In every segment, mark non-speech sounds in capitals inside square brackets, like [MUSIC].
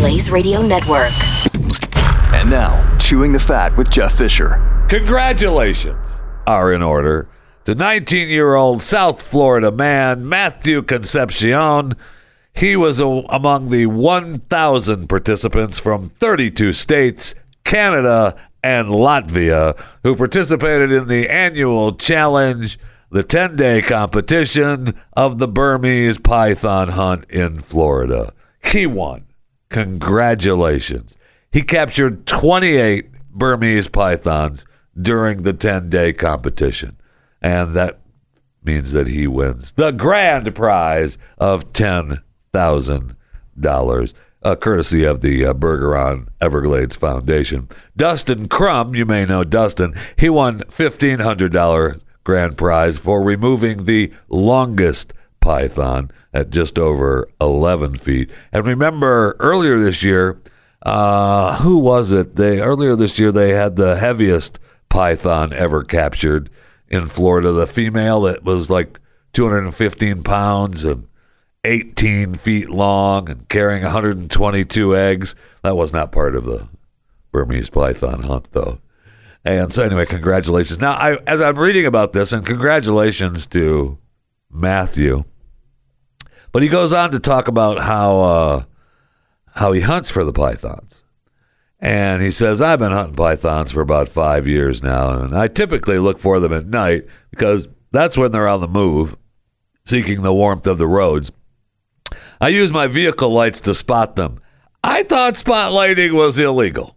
Blaze Radio Network. And now, Chewing the Fat with Jeff Fisher. Congratulations are in order to 19 year old South Florida man Matthew Concepcion. He was a, among the 1,000 participants from 32 states, Canada, and Latvia who participated in the annual challenge, the 10 day competition of the Burmese python hunt in Florida. He won. Congratulations. He captured 28 Burmese pythons during the 10 day competition. And that means that he wins the grand prize of $10,000, uh, courtesy of the uh, Bergeron Everglades Foundation. Dustin Crum, you may know Dustin, he won $1,500 grand prize for removing the longest python at just over 11 feet. And remember, earlier this year, uh, who was it? They earlier this year they had the heaviest python ever captured in Florida. The female that was like 215 pounds and 18 feet long and carrying 122 eggs. That was not part of the Burmese python hunt, though. And so, anyway, congratulations. Now, I, as I'm reading about this, and congratulations to Matthew, but he goes on to talk about how uh, how he hunts for the pythons. And he says, I've been hunting pythons for about five years now, and I typically look for them at night because that's when they're on the move, seeking the warmth of the roads. I use my vehicle lights to spot them. I thought spotlighting was illegal.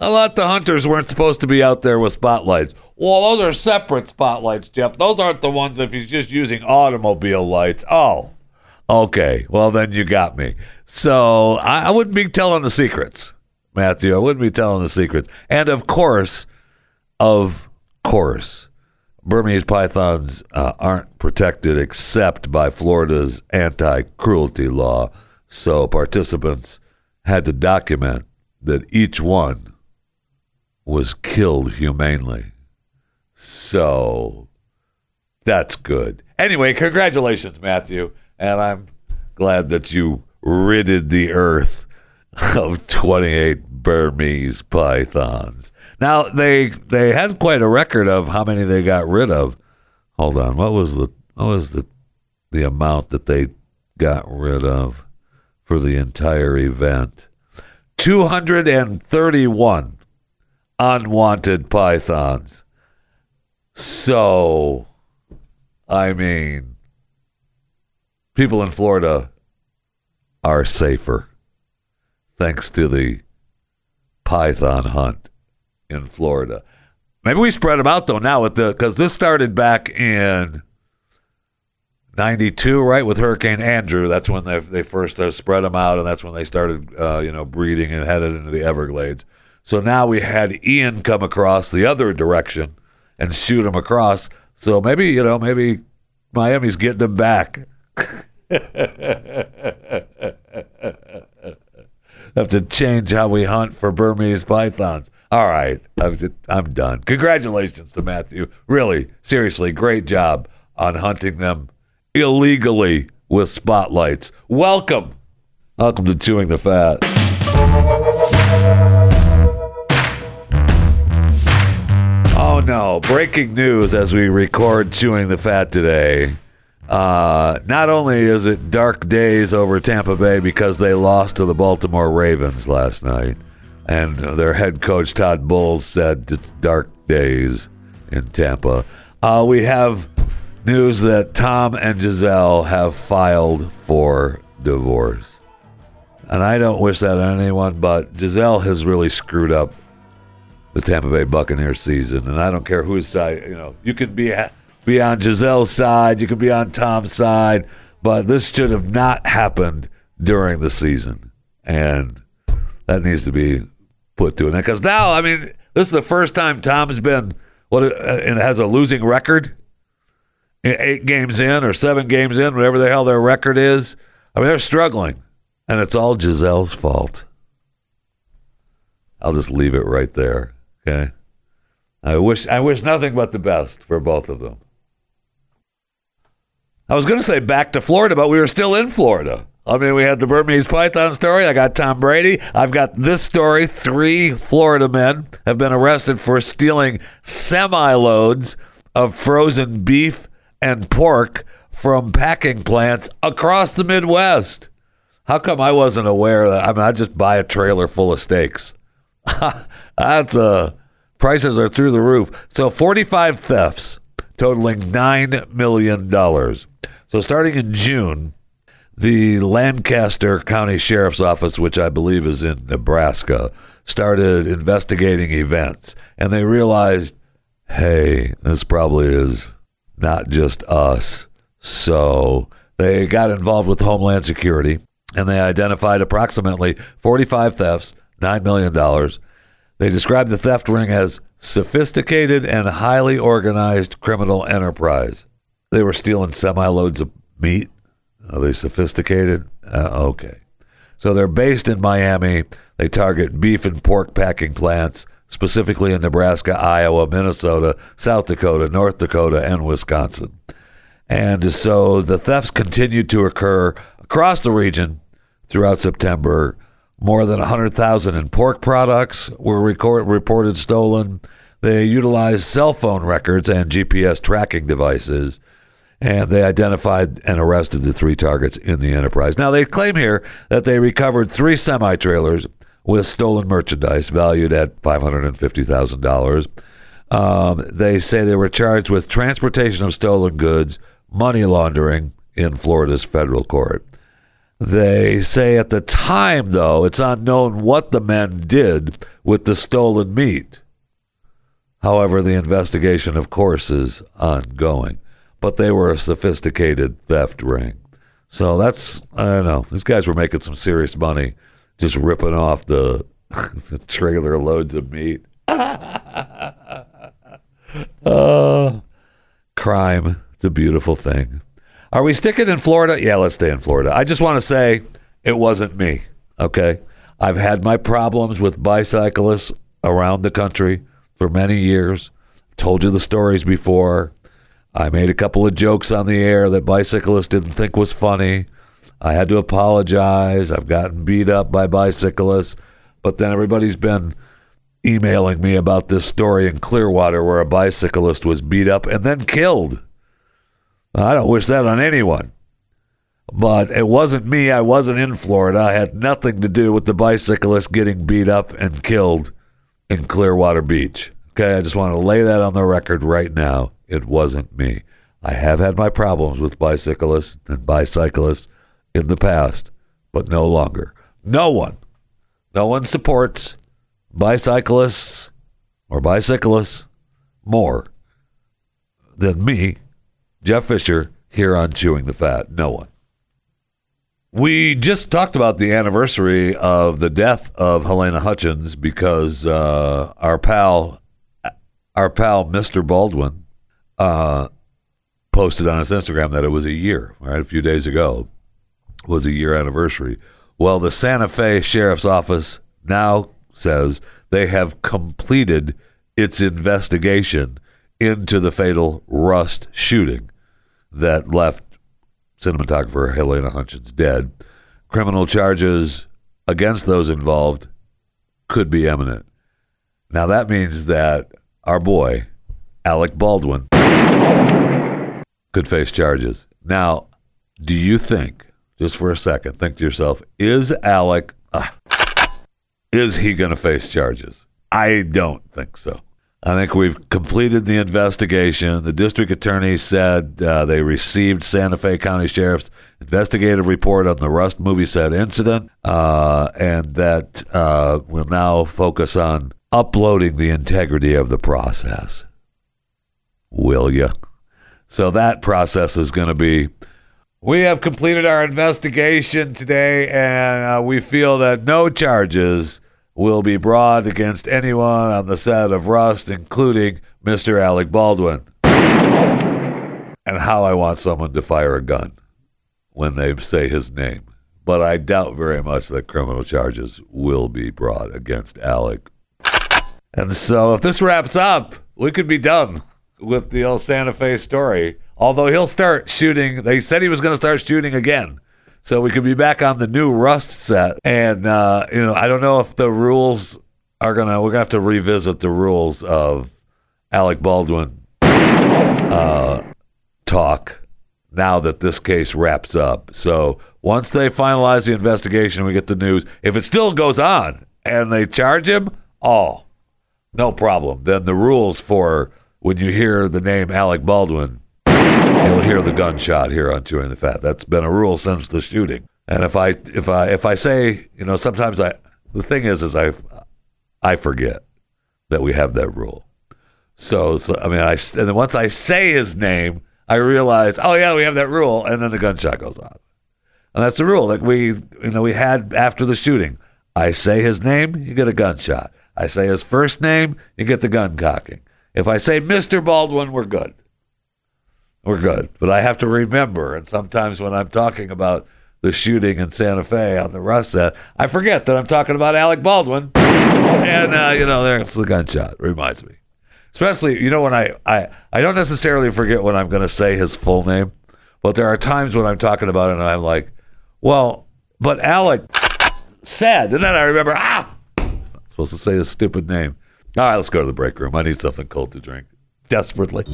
I thought the hunters weren't supposed to be out there with spotlights. Well, those are separate spotlights, Jeff. Those aren't the ones if he's just using automobile lights. Oh, okay. Well, then you got me. So I, I wouldn't be telling the secrets, Matthew. I wouldn't be telling the secrets. And of course, of course, Burmese pythons uh, aren't protected except by Florida's anti cruelty law. So participants had to document that each one was killed humanely. So that's good. Anyway, congratulations, Matthew. And I'm glad that you ridded the earth of 28 Burmese pythons. Now they they had quite a record of how many they got rid of. Hold on, what was the what was the the amount that they got rid of for the entire event? 231 unwanted pythons. So I mean people in Florida are safer thanks to the python hunt in Florida. Maybe we spread them out though now with the because this started back in '92, right, with Hurricane Andrew. That's when they they first uh, spread them out, and that's when they started, uh, you know, breeding and headed into the Everglades. So now we had Ian come across the other direction and shoot them across. So maybe you know, maybe Miami's getting them back. [LAUGHS] Have to change how we hunt for Burmese pythons. All right, I'm, done. Congratulations to Matthew. Really, seriously, great job on hunting them illegally with spotlights. Welcome. Welcome to Chewing the Fat. Oh no, breaking news as we record Chewing the Fat today. Uh, not only is it dark days over Tampa Bay because they lost to the Baltimore Ravens last night, and their head coach Todd Bowles said it's dark days in Tampa. Uh, we have news that Tom and Gisele have filed for divorce. And I don't wish that on anyone, but Gisele has really screwed up the Tampa Bay Buccaneers season. And I don't care whose side, you know, you can be be on Gisele's side, you could be on Tom's side, but this should have not happened during the season. And that needs to be put to an end. Because now, I mean, this is the first time Tom's been, what, uh, and has a losing record eight games in or seven games in, whatever the hell their record is. I mean, they're struggling, and it's all Gisele's fault. I'll just leave it right there. Okay. I wish I wish nothing but the best for both of them. I was going to say back to Florida, but we were still in Florida. I mean, we had the Burmese Python story. I got Tom Brady. I've got this story. Three Florida men have been arrested for stealing semi loads of frozen beef and pork from packing plants across the Midwest. How come I wasn't aware that? I mean, I just buy a trailer full of steaks. [LAUGHS] That's uh, prices are through the roof. So 45 thefts totaling $9 million. So starting in June, the Lancaster County Sheriff's Office, which I believe is in Nebraska, started investigating events. And they realized, hey, this probably is not just us. So they got involved with Homeland Security and they identified approximately 45 thefts, $9 million. They described the theft ring as sophisticated and highly organized criminal enterprise. They were stealing semi loads of meat. Are they sophisticated? Uh, okay. So they're based in Miami. They target beef and pork packing plants, specifically in Nebraska, Iowa, Minnesota, South Dakota, North Dakota, and Wisconsin. And so the thefts continued to occur across the region throughout September. More than 100,000 in pork products were record, reported stolen. They utilized cell phone records and GPS tracking devices, and they identified and arrested the three targets in the enterprise. Now, they claim here that they recovered three semi trailers with stolen merchandise valued at $550,000. Um, they say they were charged with transportation of stolen goods, money laundering in Florida's federal court. They say at the time, though, it's unknown what the men did with the stolen meat. However, the investigation, of course, is ongoing. But they were a sophisticated theft ring. So that's, I don't know, these guys were making some serious money just ripping off the, the [LAUGHS] trailer loads of meat. [LAUGHS] uh, crime. It's a beautiful thing. Are we sticking in Florida? Yeah, let's stay in Florida. I just want to say it wasn't me. Okay. I've had my problems with bicyclists around the country for many years. Told you the stories before. I made a couple of jokes on the air that bicyclists didn't think was funny. I had to apologize. I've gotten beat up by bicyclists, but then everybody's been emailing me about this story in Clearwater where a bicyclist was beat up and then killed. I don't wish that on anyone. But it wasn't me. I wasn't in Florida. I had nothing to do with the bicyclist getting beat up and killed in Clearwater Beach. Okay, I just want to lay that on the record right now. It wasn't me. I have had my problems with bicyclists and bicyclists in the past, but no longer. No one, no one supports bicyclists or bicyclists more than me Jeff Fisher here on Chewing the Fat. No one. We just talked about the anniversary of the death of Halyna Hutchins because uh, our pal, our pal, Mr. Baldwin, uh, posted on his Instagram that it was a year, right? A few days ago was a year anniversary. Well, the Santa Fe Sheriff's Office now says they have completed its investigation into the fatal Rust shooting that left cinematographer Halyna Hutchins dead. Criminal charges against those involved could be imminent. Now, that means that our boy, Alec Baldwin, could face charges. Now, do you think, just for a second, think to yourself, is Alec, uh, is he going to face charges? I don't think so. I think we've completed the investigation. The district attorney said uh, they received Santa Fe County Sheriff's investigative report on the Rust movie set incident, uh, and that uh, we'll now focus on uploading the integrity of the process. Will you? So that process is going to be. We have completed our investigation today, and uh, we feel that no charges will be brought against anyone on the set of Rust, including Mr. Alec Baldwin. And how I want someone to fire a gun when they say his name. But I doubt very much that criminal charges will be brought against Alec. And so if this wraps up, we could be done with the El Santa Fe story. Although he'll start shooting, they said he was going to start shooting again. So we could be back on the new Rust set. And uh, you know, I don't know if the rules are gonna. We're gonna have to revisit the rules of Alec Baldwin uh, talk now that this case wraps up. So once they finalize the investigation, we get the news. If it still goes on and they charge him, oh, no problem. Then the rules for when you hear the name Alec Baldwin, you'll hear the gunshot here on Chewing the Fat. That's been a rule since the shooting. And if I if I if I say, you know, sometimes I the thing is is I I forget that we have that rule. So, so I mean, I and then once I say his name, I realize, oh yeah, we have that rule, and then the gunshot goes off, and that's the rule. Like we, you know, we had after the shooting. I say his name, you get a gunshot. I say his first name, you get the gun cocking. If I say Mr. Baldwin, we're good. We're good. But I have to remember, and sometimes when I'm talking about the shooting in Santa Fe on the Rust set, I forget that I'm talking about Alec Baldwin. And, uh, you know, there's the gunshot. Reminds me. Especially, you know, when I, I, I don't necessarily forget when I'm going to say his full name, but there are times when I'm talking about it and I'm like, well, but Alec said, and then I remember, ah, I'm supposed to say his stupid name. All right, let's go to the break room. I need something cold to drink desperately.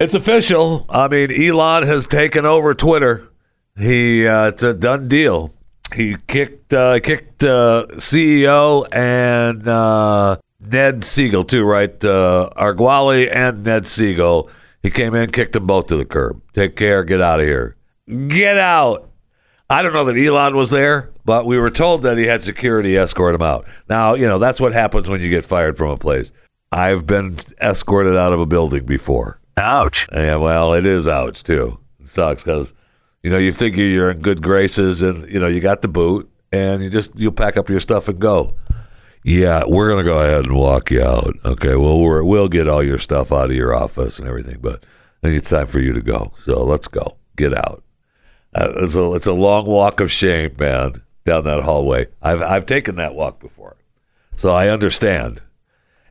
It's official. I mean, Elon has taken over Twitter. He uh, it's a done deal. He kicked uh, kicked uh, CEO and uh, Ned Segal too, right? Uh, Agrawal and Ned Segal. He came in, kicked them both to the curb. Take care, get out of here. Get out. I don't know that Elon was there, but we were told that he had security escort him out. Now, you know, that's what happens when you get fired from a place. I've been escorted out of a building before. Ouch. Yeah, well, it is ouch too. It sucks because you know you figure you're in good graces and you know you got the boot and you just you pack up your stuff and go. Yeah, we're gonna go ahead and walk you out. Okay, well we're, we'll get all your stuff out of your office and everything, but I think it's time for you to go. So let's go. Get out. Uh, it's a it's a long walk of shame, man, down that hallway. I've I've taken that walk before, so I understand.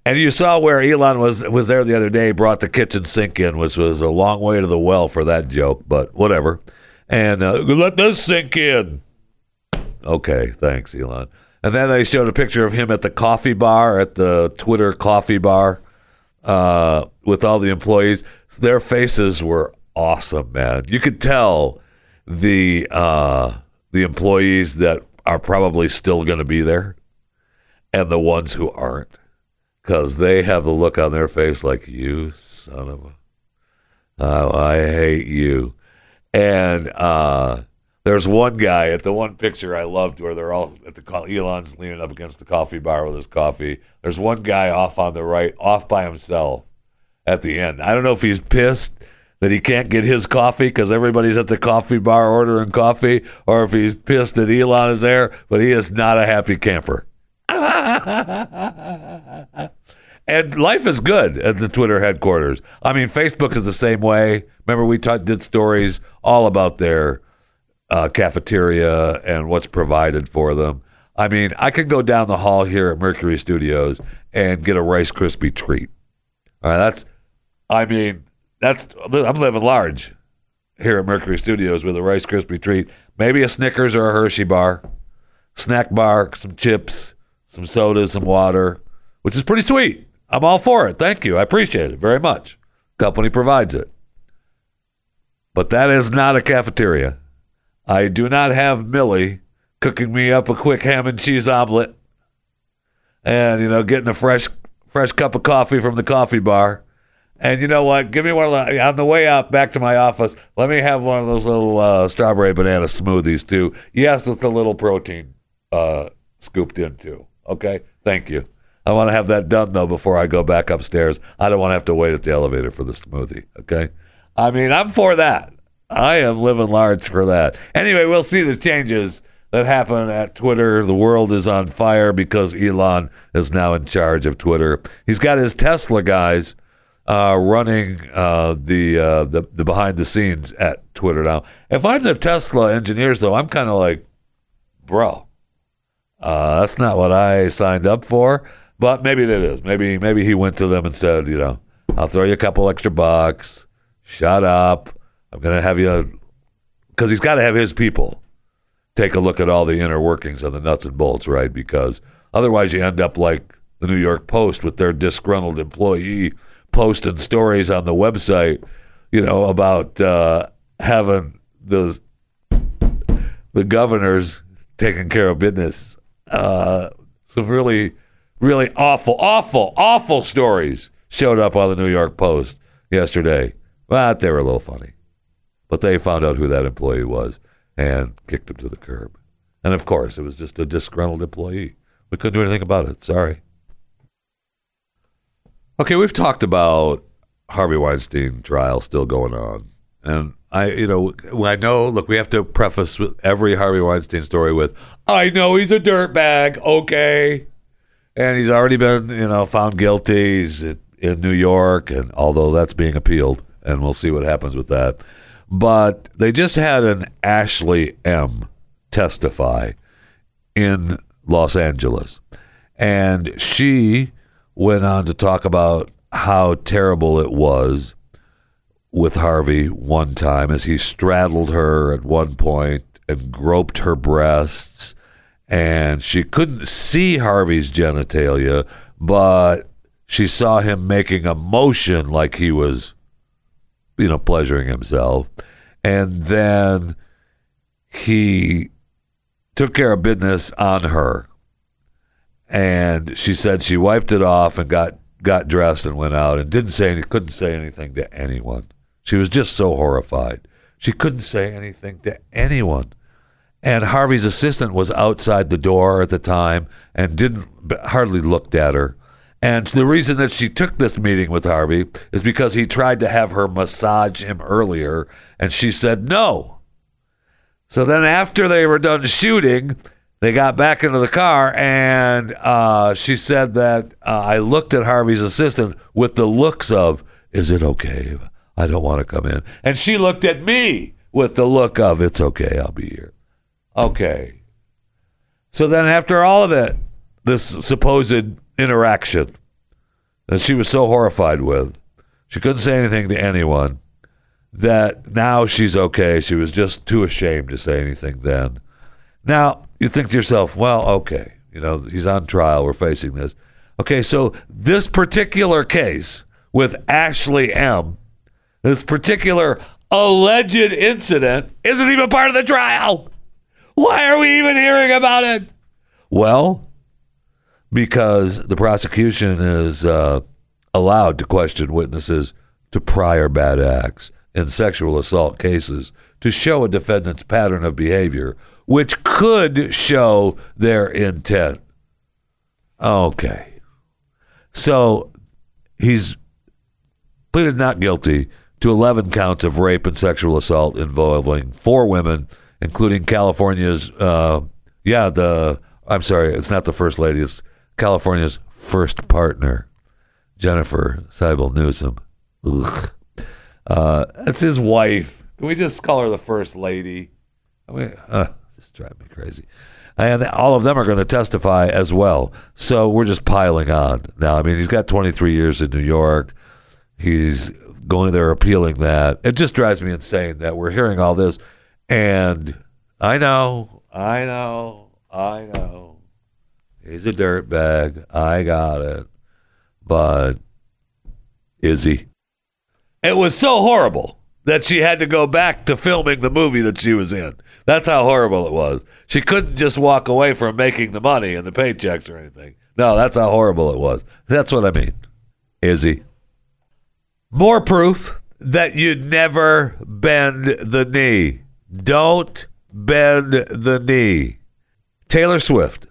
And you saw where Elon was was there the other day, brought the kitchen sink in, which was a long way to the well for that joke, but whatever. And uh, let this sink in. Okay, thanks, Elon. And then they showed a picture of him at the coffee bar, at the Twitter coffee bar, uh, with all the employees. Their faces were awesome, man. You could tell the uh, the employees that are probably still going to be there, and the ones who aren't because they have the look on their face like you son of a oh, i hate you. And uh, there's one guy at the one picture i loved where they're all at the elon's leaning up against the coffee bar with his coffee. There's one guy off on the right off by himself at the end. I don't know if he's pissed that he can't get his coffee because everybody's at the coffee bar ordering coffee, or if he's pissed that Elon is there, but he is not a happy camper. [LAUGHS] and life is good at the Twitter headquarters. I mean, Facebook is the same way. Remember, we t- did stories all about their uh, cafeteria and what's provided for them. I mean, I could go down the hall here at Mercury Studios and get a Rice Krispie treat. All right, that's. I mean, that's. I'm living large here at Mercury Studios with a Rice Krispie treat, maybe a Snickers or a Hershey bar, snack bar, some chips, some soda, some water, which is pretty sweet. I'm all for it. Thank you. I appreciate it very much. Company provides it. But that is not a cafeteria. I do not have Millie cooking me up a quick ham and cheese omelet and, you know, getting a fresh fresh cup of coffee from the coffee bar. And you know what? Give me one of the, on the way out back to my office. Let me have one of those little uh, strawberry banana smoothies too. Yes, with a little protein uh, scooped in too. Okay, thank you. I want to have that done though before I go back upstairs. I don't want to have to wait at the elevator for the smoothie. Okay, I mean I'm for that. I am living large for that. Anyway, we'll see the changes that happen at Twitter. The world is on fire because Elon is now in charge of Twitter. He's got his Tesla guys uh, running uh, the, uh, the the behind the scenes at Twitter now. If I'm the Tesla engineers, though, I'm kind of like, bro, uh, that's not what I signed up for. But maybe that is. Maybe maybe he went to them and said, you know, I'll throw you a couple extra bucks. Shut up. I'm gonna have you because he's got to have his people take a look at all the inner workings of the nuts and bolts, right? Because otherwise, you end up like the New York Post with their disgruntled employee posting stories on the website, you know, about uh, having the the governors taking care of business. Uh, some really, really awful, awful, awful stories showed up on the New York Post yesterday. But they were a little funny. But they found out who that employee was and kicked him to the curb. And of course, it was just a disgruntled employee. We couldn't do anything about it. Sorry. Okay, we've talked about Harvey Weinstein trial still going on. And I, you know, I know, look, we have to preface with every Harvey Weinstein story with, I know he's a dirtbag, okay. And he's already been, you know, found guilty. He's in New York, and although that's being appealed, and we'll see what happens with that. But they just had an Ashley M testify in Los Angeles. And she went on to talk about how terrible it was with Harvey one time as he straddled her at one point and groped her breasts. And she couldn't see Harvey's genitalia, but she saw him making a motion like he was, you know, pleasuring himself. And then he took care of business on her. And she said she wiped it off and got, got dressed and went out and didn't say any, couldn't say anything to anyone. She was just so horrified. She couldn't say anything to anyone. And Harvey's assistant was outside the door at the time and didn't hardly looked at her. And the reason that she took this meeting with Harvey is because he tried to have her massage him earlier, and she said no. So then, after they were done shooting, they got back into the car, and uh, she said that uh, I looked at Harvey's assistant with the looks of, Is it okay? I don't want to come in. And she looked at me with the look of, It's okay, I'll be here. Okay. So then, after all of it, this supposed interaction that she was so horrified with. She couldn't say anything to anyone. That now she's okay. She was just too ashamed to say anything then. Now, you think to yourself, well, okay, you know, he's on trial. We're facing this. Okay, so this particular case with Ashley M., this particular alleged incident, isn't even part of the trial. Why are we even hearing about it? Well, because the prosecution is uh, allowed to question witnesses to prior bad acts in sexual assault cases to show a defendant's pattern of behavior, which could show their intent. Okay. So he's pleaded not guilty to 11 counts of rape and sexual assault involving four women, including California's, uh, yeah, the, I'm sorry, it's not the first lady, it's California's first partner, Jennifer Siebel Newsom. Ugh. Uh, that's his wife. Can we just call her the first lady? I mean, uh, just drive me crazy. And all of them are going to testify as well. So we're just piling on now. I mean, he's got 23 years in New York. He's going there appealing that. It just drives me insane that we're hearing all this. And I know, I know, I know He's a dirtbag. I got it. But is he? It was so horrible that she had to go back to filming the movie that she was in. That's how horrible it was. She couldn't just walk away from making the money and the paychecks or anything. No, that's how horrible it was. That's what I mean. Is he? More proof that you never bend the knee. Don't bend the knee. Taylor Swift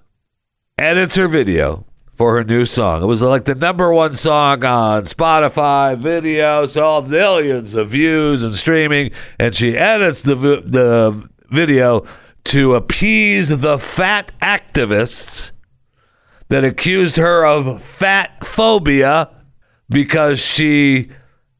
edits her video for her new song. It was like the number one song on Spotify, video, saw millions of views and streaming, and she edits the the video to appease the fat activists that accused her of fat phobia because she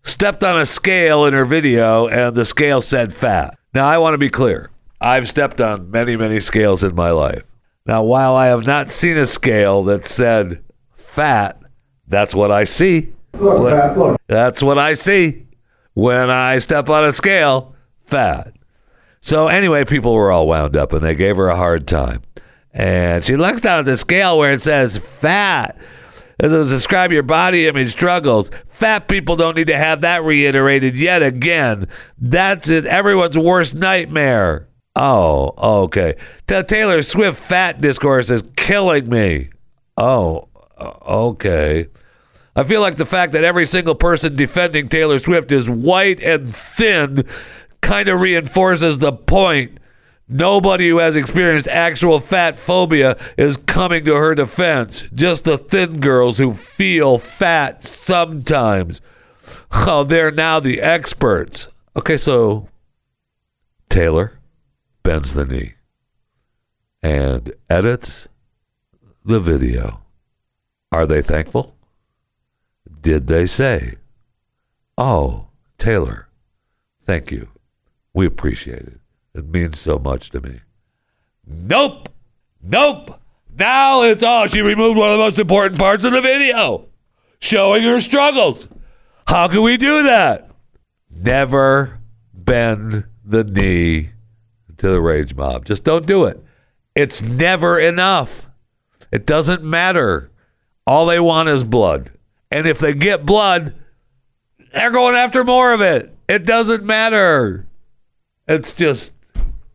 stepped on a scale in her video and the scale said fat. Now I want to be clear. I've stepped on many, many scales in my life. Now, while I have not seen a scale that said fat. That's what I see. Look, look. That's what I see when I step on a scale. Fat. So anyway, people were all wound up and they gave her a hard time. And she looks down at the scale where it says fat. Describe your body image struggles. Fat people don't need to have that reiterated yet again. That's it. Everyone's worst nightmare. Oh, okay. The Taylor Swift fat discourse is killing me. Oh, uh, okay. I feel like the fact that every single person defending Taylor Swift is white and thin kind of reinforces the point. Nobody who has experienced actual fat phobia is coming to her defense. Just the thin girls who feel fat sometimes. Oh, they're now the experts. Okay, so Taylor bends the knee and edits the video. Are they thankful? Did they say, Oh, Taylor, thank you. We appreciate it. It means so much to me. Nope. Nope. Now it's all. She removed one of the most important parts of the video, showing her struggles. How can we do that? Never bend the knee to the rage mob. Just don't do it. It's never enough. It doesn't matter. All they want is blood. And if they get blood, they're going after more of it. It doesn't matter. It's just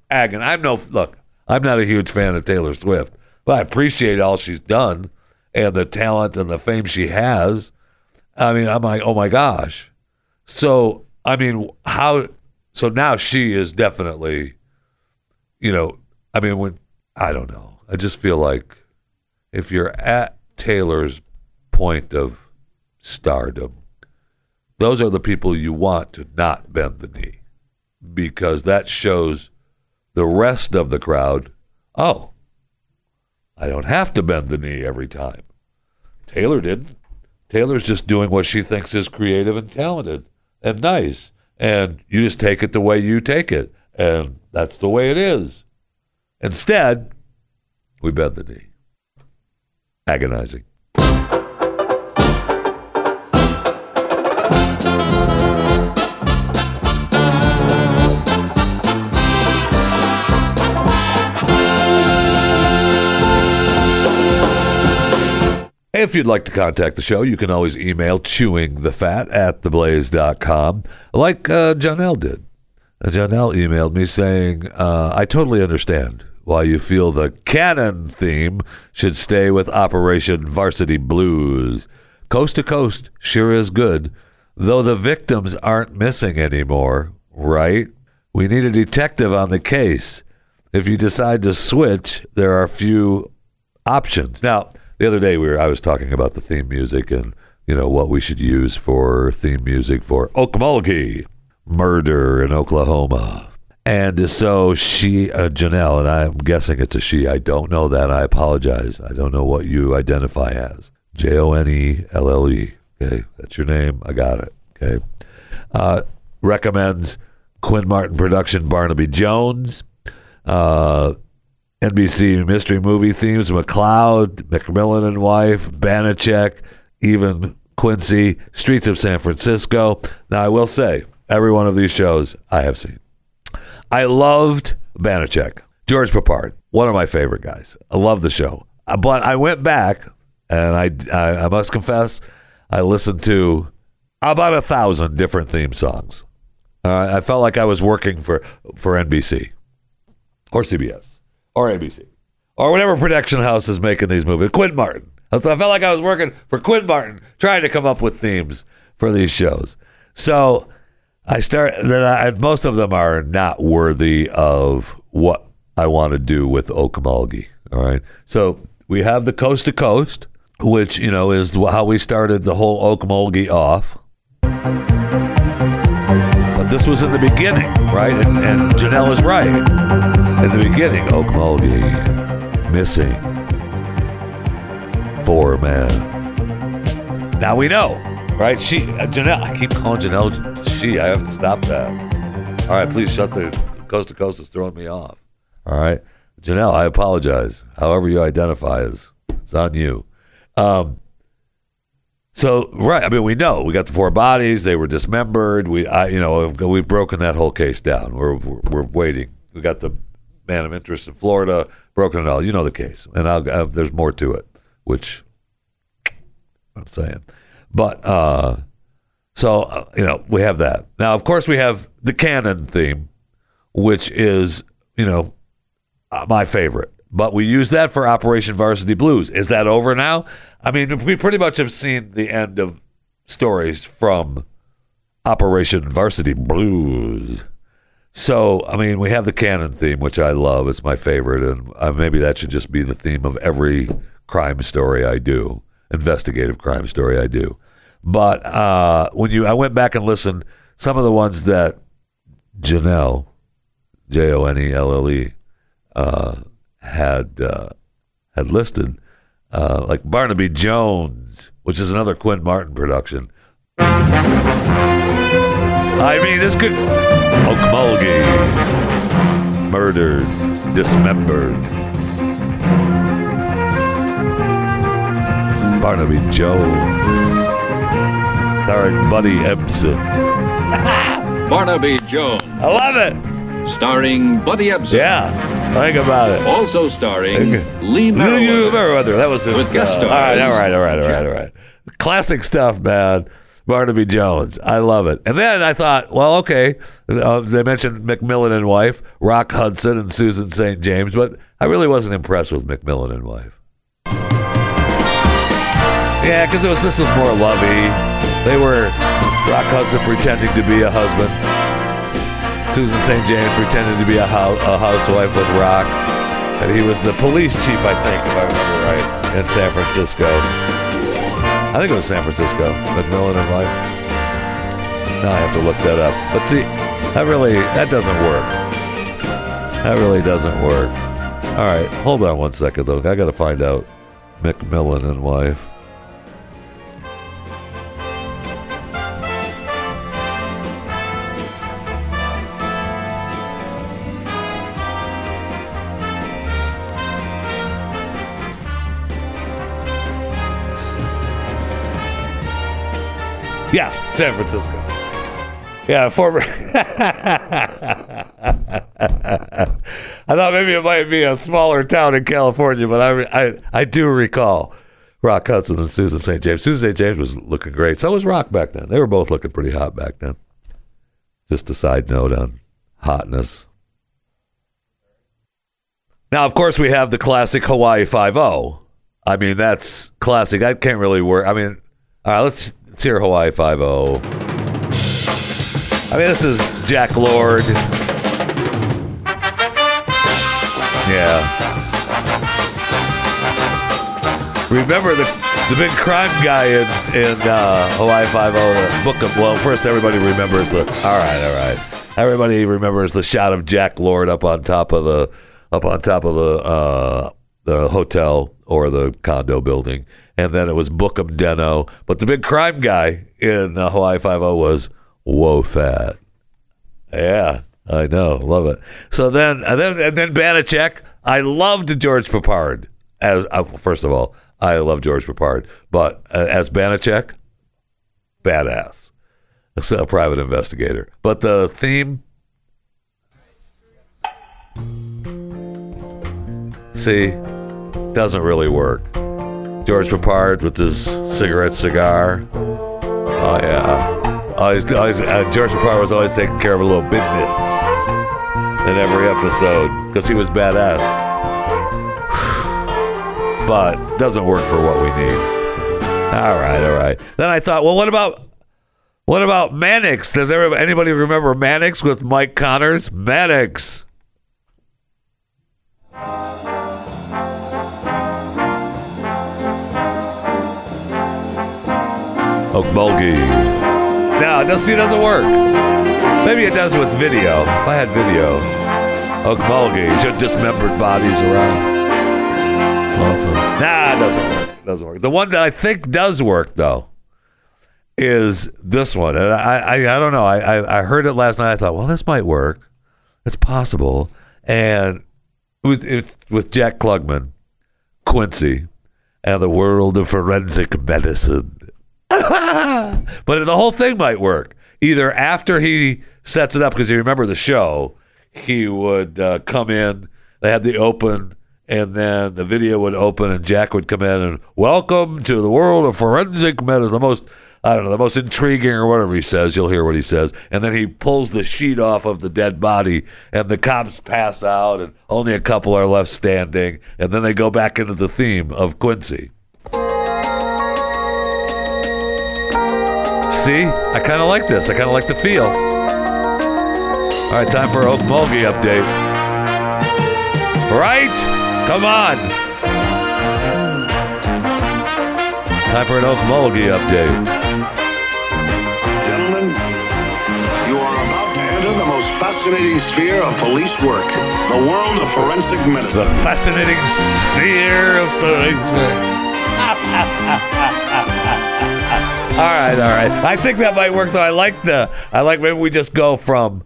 agony. I'm no look. I'm not a huge fan of Taylor Swift, but I appreciate all she's done and the talent and the fame she has. I mean, I'm like, oh my gosh. So I mean, how? So now she is definitely, you know, I mean, when I don't know, I just feel like if you're at Taylor's point of stardom, those are the people you want to not bend the knee because that shows the rest of the crowd, oh, I don't have to bend the knee every time. Taylor didn't. Taylor's just doing what she thinks is creative and talented and nice. And you just take it the way you take it. And that's the way it is. Instead, we bend the knee. Agonizing. If you'd like to contact the show, you can always email chewingthefat at theblaze.com, like uh, Janelle did. Uh, Janelle emailed me saying, uh, I totally understand why you feel the Cannon theme should stay with Operation Varsity Blues. Coast to Coast sure is good, though the victims aren't missing anymore, right? We need a detective on the case. If you decide to switch, there are few options. Now, the other day we were I was talking about the theme music and you know what we should use for theme music for Okmulgee murder in Oklahoma. And so she, uh, Janelle, and I'm guessing it's a she. I don't know that. I apologize. I don't know what you identify as. J O N E L L E. Okay, that's your name. I got it. Okay. Uh, recommends Quinn Martin production Barnaby Jones. Uh, NBC mystery movie themes, McCloud, McMillan and Wife, Banacek, even Quincy, Streets of San Francisco. Now, I will say, every one of these shows I have seen. I loved Banacek, George Peppard, one of my favorite guys. I love the show. Uh, But I went back, and I, I, I must confess, I listened to about a thousand different theme songs. Uh, I felt like I was working for, for NBC or CBS or ABC or whatever production house is making these movies. Quinn Martin. So I felt like I was working for Quinn Martin, trying to come up with themes for these shows. So I start. Then I, most of them are not worthy of what I want to do with Okmulgee. All right. So we have the Coast to Coast, which you know is how we started the whole Okmulgee off. This was in the beginning, right? And, and Janelle is right. In the beginning, Okmulgee missing four men. Now we know, right? She, uh, Janelle. I keep calling Janelle she. I have to stop that. All right, please shut the coast to coast. is throwing me off. All right, Janelle. I apologize. However you identify is it's on you. Um, So right, I mean, we know we got the four bodies; they were dismembered. We, I, you know, we've broken that whole case down. We're we're, we're waiting. We got the man of interest in Florida, broken it all. You know the case, and I'll, uh, there's more to it, which I'm saying. But uh, so uh, you know, we have that now. Of course, we have the Cannon theme, which is you know uh, my favorite. But we use that for Operation Varsity Blues. Is that over now? I mean, we pretty much have seen the end of stories from Operation Varsity Blues. So, I mean, we have the Cannon theme, which I love. It's my favorite. And uh, maybe that should just be the theme of every crime story I do, investigative crime story I do. But uh, when you, I went back and listened, some of the ones that Janelle, J O N E L L E, uh, had uh, had listed, uh, like Barnaby Jones, which is another Quinn Martin production. I mean, this could Okmulgee, murdered, dismembered. Barnaby Jones, starring Buddy Ebsen. [LAUGHS] Barnaby Jones, I love it. starring Buddy Ebsen. Yeah, think about it. Also starring Okay. Lee. Meriwether. That was his. With guest uh, all right, all right, all right, all right, all right. Classic stuff, man. Barnaby Jones. I love it. And then I thought, well, okay. Uh, they mentioned McMillan and wife, Rock Hudson and Susan St. James, but I really wasn't impressed with McMillan and wife. Yeah, because it was this was more lovey. They were Rock Hudson pretending to be a husband. Susan St. James pretended to be a, hou- a housewife with Rock. And he was the police chief, I think, if I remember right, in San Francisco. I think it was San Francisco, McMillan and Wife. Now I have to look that up. But see, that really, that doesn't work. That really doesn't work. All right, hold on one second, though. I got to find out McMillan and Wife. Yeah, San Francisco. Yeah, former. [LAUGHS] I thought maybe it might be a smaller town in California, but I, I, I do recall Rock Hudson and Susan St. James. Susan St. James was looking great. So was Rock back then. They were both looking pretty hot back then. Just a side note on hotness. Now, of course, we have the classic Hawaii Five O. I mean, that's classic. I can't really work. I mean, all right, let's, let's hear Hawaii Five O. I mean, this is Jack Lord. Yeah. Remember the the big crime guy in in uh, Hawaii Five O. The book of well, first everybody remembers the. All right, all right. Everybody remembers the shot of Jack Lord up on top of the up on top of the uh, the hotel or the condo building, and then it was Book 'em Danno. But the big crime guy in uh, Hawaii Five O was Wo Fat. Yeah, I know, love it. So then, and then, and then Banacek. I loved George Peppard as uh, first of all, I love George Peppard, but uh, as Banacek, badass, As a private investigator. But the theme, see, doesn't really work. George Peppard with his cigarette cigar. Oh yeah. Always, always, uh, George Peppard was always taking care of a little business in every episode because he was badass. [SIGHS] but doesn't work for what we need. All right, all right. Then I thought, well, what about what about Mannix? Does anybody remember Mannix with Mike Connors? Mannix. Okmulgee. No, it doesn't, see, it doesn't work. Maybe it does with video. If I had video, Okmulgee, just dismembered bodies around. Awesome. Nah, it doesn't work. It doesn't work. The one that I think does work though is this one, and I, I, I don't know. I, I, I heard it last night. I thought, well, this might work. It's possible. And with it's with Jack Klugman, Quincy, and the world of forensic medicine. [LAUGHS] but the whole thing might work. Either after he sets it up, because you remember the show, he would uh, come in, they had the open, and then the video would open, and Jack would come in and welcome to the world of forensic medicine, the most. I don't know, the most intriguing or whatever he says. You'll hear what he says. And then he pulls the sheet off of the dead body, and the cops pass out, and only a couple are left standing. And then they go back into the theme of Quincy. See, I kind of like this. I kind of like the feel. All right, time for an Oak update. Right? Come on. Time for an Okmulgee update. Gentlemen, you are about to enter the most fascinating sphere of police work the world of forensic medicine. The fascinating sphere of police. all [LAUGHS] right, all right. I think that might work though. I like the. I like maybe we just go from.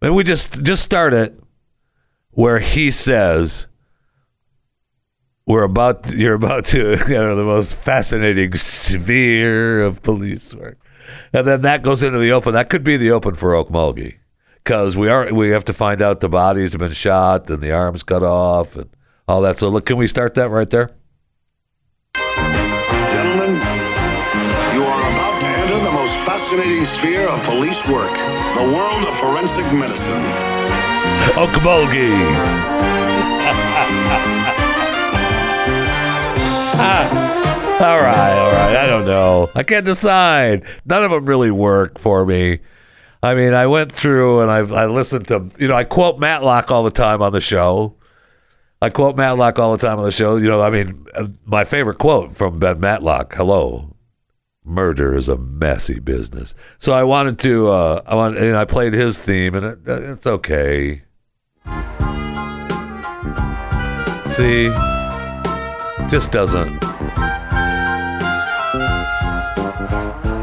Maybe we just just start it where he says. We're about. To, you're about to [LAUGHS] enter the most fascinating sphere of police work, and then that goes into the open. That could be the open for Okmulgee, because we are we have to find out the bodies have been shot and the arms cut off and all that. So look, can we start that right there? Fascinating sphere of police work the world of forensic medicine. Oak Mulkey. [LAUGHS] all right, all right. I don't know. I can't decide. None of them really work for me. I mean, I went through and I I listened to you know I quote Matlock all the time on the show. I quote Matlock all the time on the show. You know, I mean, uh, my favorite quote from Ben Matlock. Hello, murder is a messy business. So I wanted to. Uh, I want and I played his theme, and it, it's okay. See, just doesn't.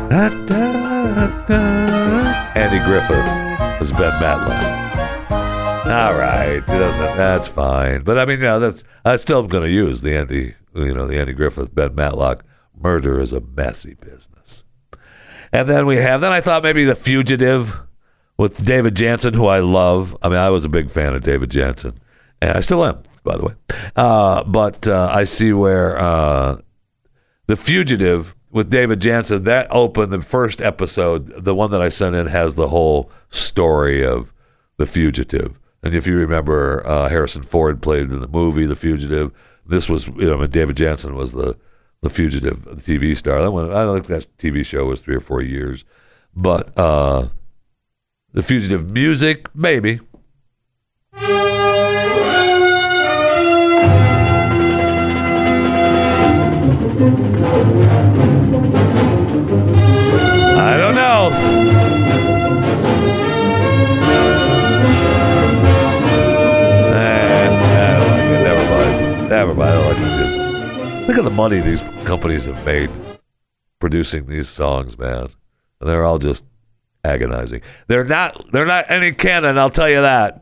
Da, da, da. Andy Griffith was Ben Matlock. All right, doesn't. That's fine. But I mean, you know, that's I still am going to use the Andy, you know, the Andy Griffith, Ben Matlock. Murder is a messy business. And then we have. Then I thought maybe the fugitive with David Janssen, who I love. I mean, I was a big fan of David Janssen, and I still am, by the way. Uh, but uh, I see where uh, the fugitive with David Janssen that opened the first episode. The one that I sent in has the whole story of the fugitive. And if you remember, uh, Harrison Ford played in the movie The Fugitive. This was, you know, David Janssen was the the fugitive the TV star. That one, I think that TV show was three or four years, but uh, the fugitive music, maybe. I don't know. Never mind. I like. Look at the money these companies have made producing these songs, man. And they're all just agonizing. They're not. They're not any canon. I'll tell you that.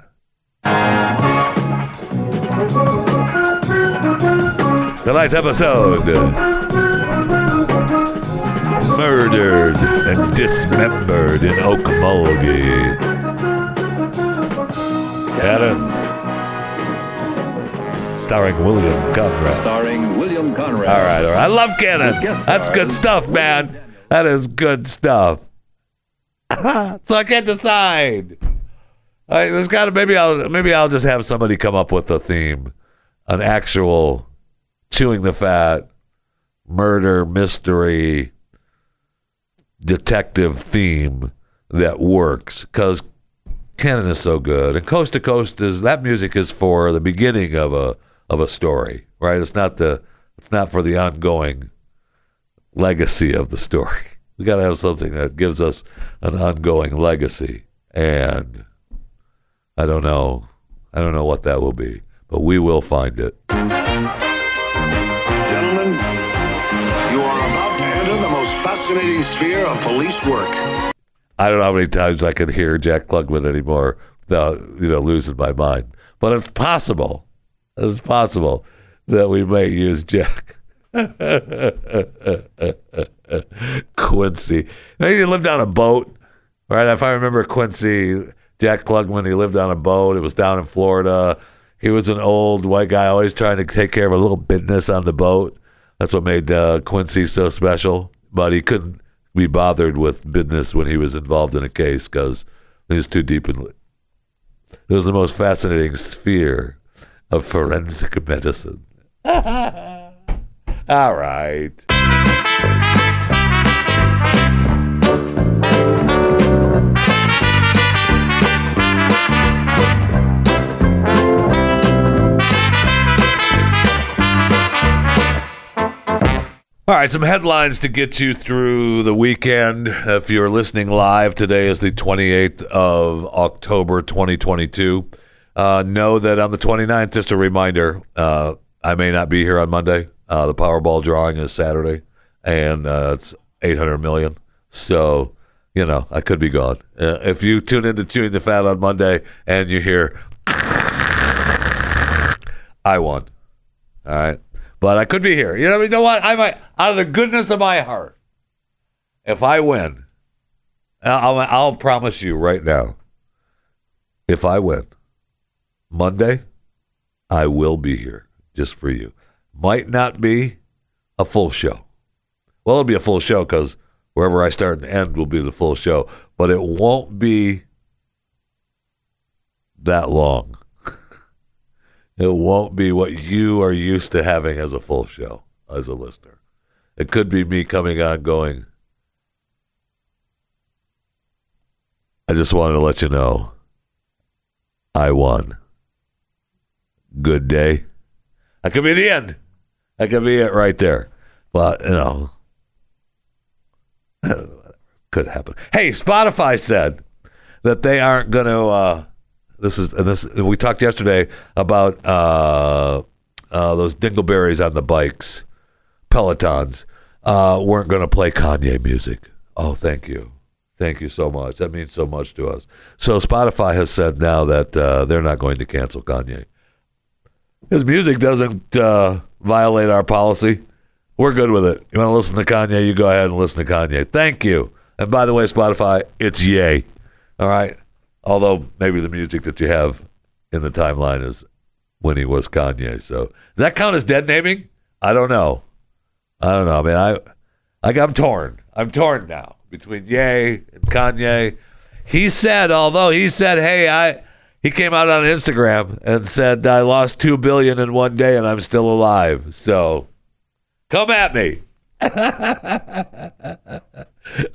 Tonight's episode: murdered and dismembered in Okmulgee. Cannon. Starring William Conrad. Starring William Conrad. All right, all right. I love Cannon. That's good stuff, man. That is good stuff. [LAUGHS] so I can't decide. I, there's got to maybe I'll maybe I'll just have somebody come up with a theme, an actual chewing the fat, murder mystery, detective theme that works because Cannon is so good, and Coast to Coast is that music is for the beginning of a of a story, right? It's not the it's not for the ongoing legacy of the story. [LAUGHS] We got to have something that gives us an ongoing legacy, and I don't know, I don't know what that will be, but we will find it. Gentlemen, you are about to enter the most fascinating sphere of police work. I don't know how many times I can hear Jack Klugman anymore without you know losing my mind, but it's possible. It's possible that we may use Jack. Quincy. Now, he lived on a boat, right? If I remember Quincy, Jack Klugman, he lived on a boat. It was down in Florida. He was an old white guy, always trying to take care of a little business on the boat. That's what made uh, Quincy so special. But he couldn't be bothered with business when he was involved in a case because he was too deep in. It was the most fascinating sphere of forensic medicine. [LAUGHS] All right. All right, some headlines to get you through the weekend. If you're listening live, today is the 28th of October, 2022. Uh, know that on the 29th, just a reminder, uh, I may not be here on Monday. Uh, the Powerball drawing is Saturday, and uh, it's 800 million. So, you know, I could be gone. Uh, if you tune into Chewing the Fat on Monday and you hear, [CLEARS THROAT] I won. All right. But I could be here. You know, you know what? I might, out of the goodness of my heart, if I win, I'll, I'll promise you right now, if I win Monday, I will be here just for you. Might not be a full show. Well, it'll be a full show because wherever I start and end will be the full show, but it won't be that long. [LAUGHS] it won't be what you are used to having as a full show as a listener. It could be me coming on going, I just wanted to let you know I won. Good day. That could be the end. That could be it right there. But, you know, [LAUGHS] could happen. Hey, Spotify said that they aren't going to. Uh, this is and this. We talked yesterday about uh, uh, those dingleberries on the bikes, Pelotons, uh, weren't going to play Kanye music. Oh, thank you, thank you so much. That means so much to us. So Spotify has said now that uh, they're not going to cancel Kanye. His music doesn't uh, violate our policy. We're good with it. You want to listen to Kanye? You go ahead and listen to Kanye. Thank you. And by the way, Spotify, it's yay. All right. Although maybe the music that you have in the timeline is when he was Kanye. So does that count as dead naming? I don't know. I don't know. I mean, I, I I'm torn. I'm torn now between Ye and Kanye. He said, although he said, hey, I he came out on Instagram and said I lost two billion in one day and I'm still alive. So come at me. [LAUGHS] All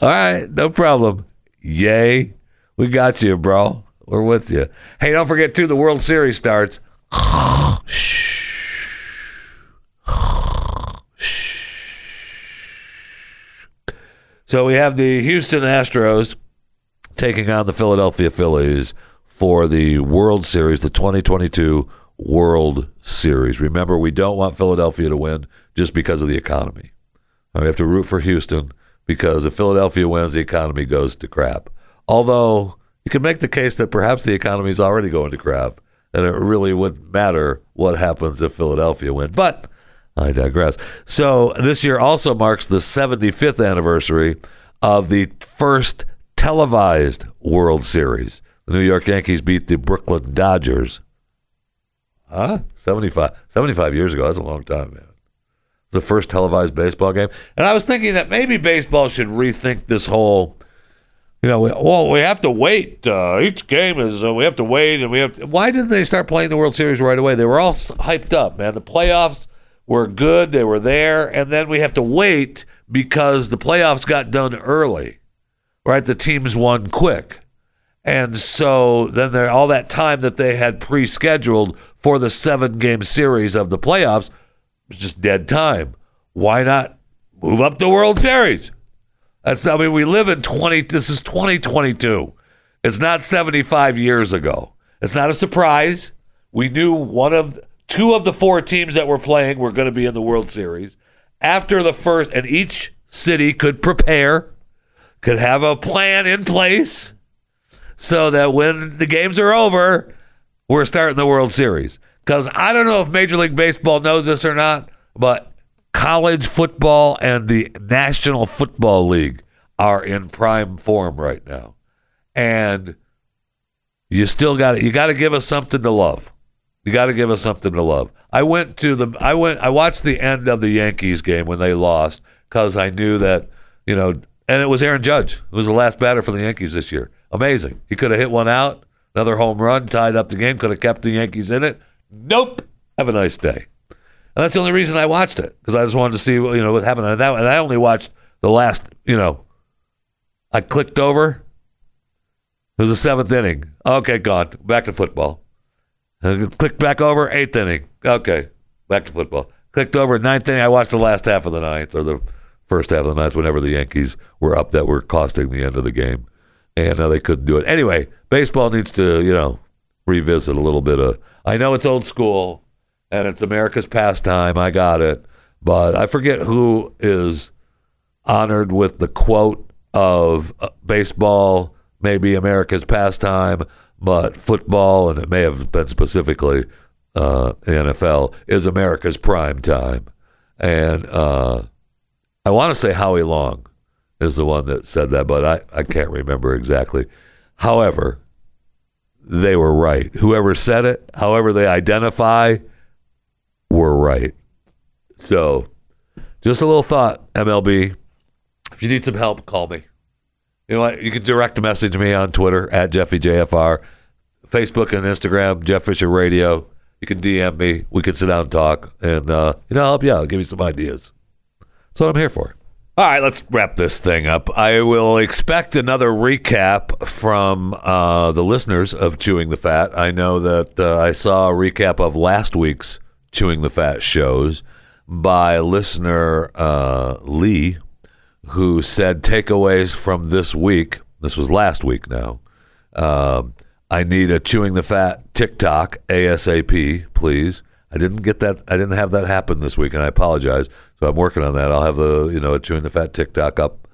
right, no problem. Yay. We got you, bro. We're with you. Hey, don't forget too, the World Series starts. So we have the Houston Astros taking on the Philadelphia Phillies for the World Series, the 2022 World Series. Remember, we don't want Philadelphia to win just because of the economy. We have to root for Houston because if Philadelphia wins, the economy goes to crap. Although you can make the case that perhaps the economy is already going to crap, and it really wouldn't matter what happens if Philadelphia wins. But I digress. So this year also marks the 75th anniversary of the first televised World Series. The New York Yankees beat the Brooklyn Dodgers. Huh? 75, 75 years ago. That's a long time, man. The first televised baseball game. And I was thinking that maybe baseball should rethink this whole you know, we, well, we have to wait. Uh, each game is uh, we have to wait, and we have. To, why didn't they start playing the World Series right away? They were all hyped up, man. The playoffs were good; they were there, and then we have to wait because the playoffs got done early, right? The teams won quick, and so then there all that time that they had pre-scheduled for the seven-game series of the playoffs was just dead time. Why not move up the World Series? That's I mean we live in 20 this is 2022. It's not 75 years ago. It's not a surprise. We knew one of two of the four teams that were playing were going to be in the World Series. After the first and each city could prepare, could have a plan in place so that when the games are over, we're starting the World Series. Cuz I don't know if Major League Baseball knows this or not, but college football and the National Football League are in prime form right now. And you still got to you got to give us something to love. You got to give us something to love. I went to the I went I watched the end of the Yankees game when they lost cuz I knew that, you know, and it was Aaron Judge who was the last batter for the Yankees this year. Amazing. He could have hit one out, another home run, tied up the game, could have kept the Yankees in it. Nope. Have a nice day. And that's the only reason I watched it because I just wanted to see you know what happened. And, that, and I only watched the last, you know, I clicked over. It was the seventh inning. Okay, gone. Back to football. Clicked back over, eighth inning. Okay, back to football. Clicked over, ninth inning. I watched the last half of the ninth or the first half of the ninth whenever the Yankees were up that were costing the end of the game. And uh, they couldn't do it. Anyway, baseball needs to, you know, revisit a little bit of. I know it's old school and it's America's pastime. I got it. But I forget who is honored with the quote of uh, baseball, maybe America's pastime, but football, and it may have been specifically uh, the NFL, is America's prime time. And uh, I want to say Howie Long is the one that said that, but I, I can't remember exactly. However, they were right. Whoever said it, however they identify, were right. So, just a little thought, MLB. If you need some help, call me. You know what? You can direct message me on Twitter at JeffyJFR, Facebook and Instagram, Jeff Fisher Radio. You can DM me. We can sit down and talk, and uh, you know, I'll help you out. Give you some ideas. That's what I'm here for. All right, let's wrap this thing up. I will expect another recap from uh, the listeners of Chewing the Fat. I know that uh, I saw a recap of last week's Chewing the Fat shows by listener uh, Lee, who said takeaways from this week. This was last week now. Um, I need a Chewing the Fat TikTok ASAP, please. I didn't get that. I didn't have that happen this week, and I apologize. So I'm working on that. I'll have the you know chewing the fat TikTok up,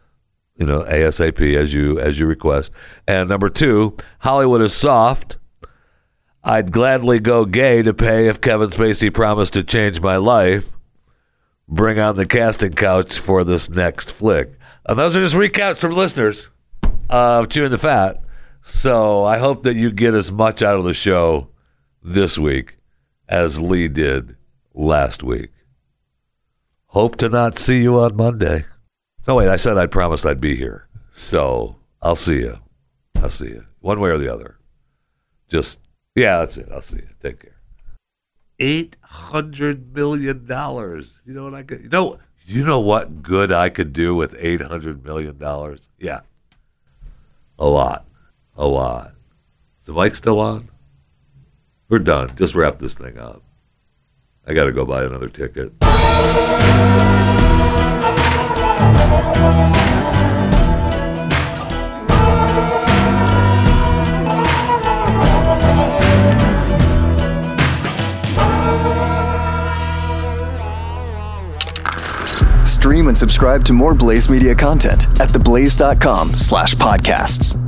you know ASAP as you as you request. And number two, Hollywood is soft. I'd gladly go gay to pay if Kevin Spacey promised to change my life. Bring on the casting couch for this next flick. And those are just recaps from listeners uh, of Chewing the Fat. So I hope that you get as much out of the show this week as Lee did last week. Hope to not see you on Monday. No, wait, I said I'd promised I'd be here. So I'll see you. I'll see you. One way or the other. Just, yeah, that's it. I'll see you. Take care. $800 million. You know what I could, you know, you know what good I could do with $800 million? Yeah. A lot. A lot. Is the mic still on? We're done. Just wrap this thing up. I got to go buy another ticket. Stream and subscribe to more Blaze Media content at theblaze.com slash podcasts.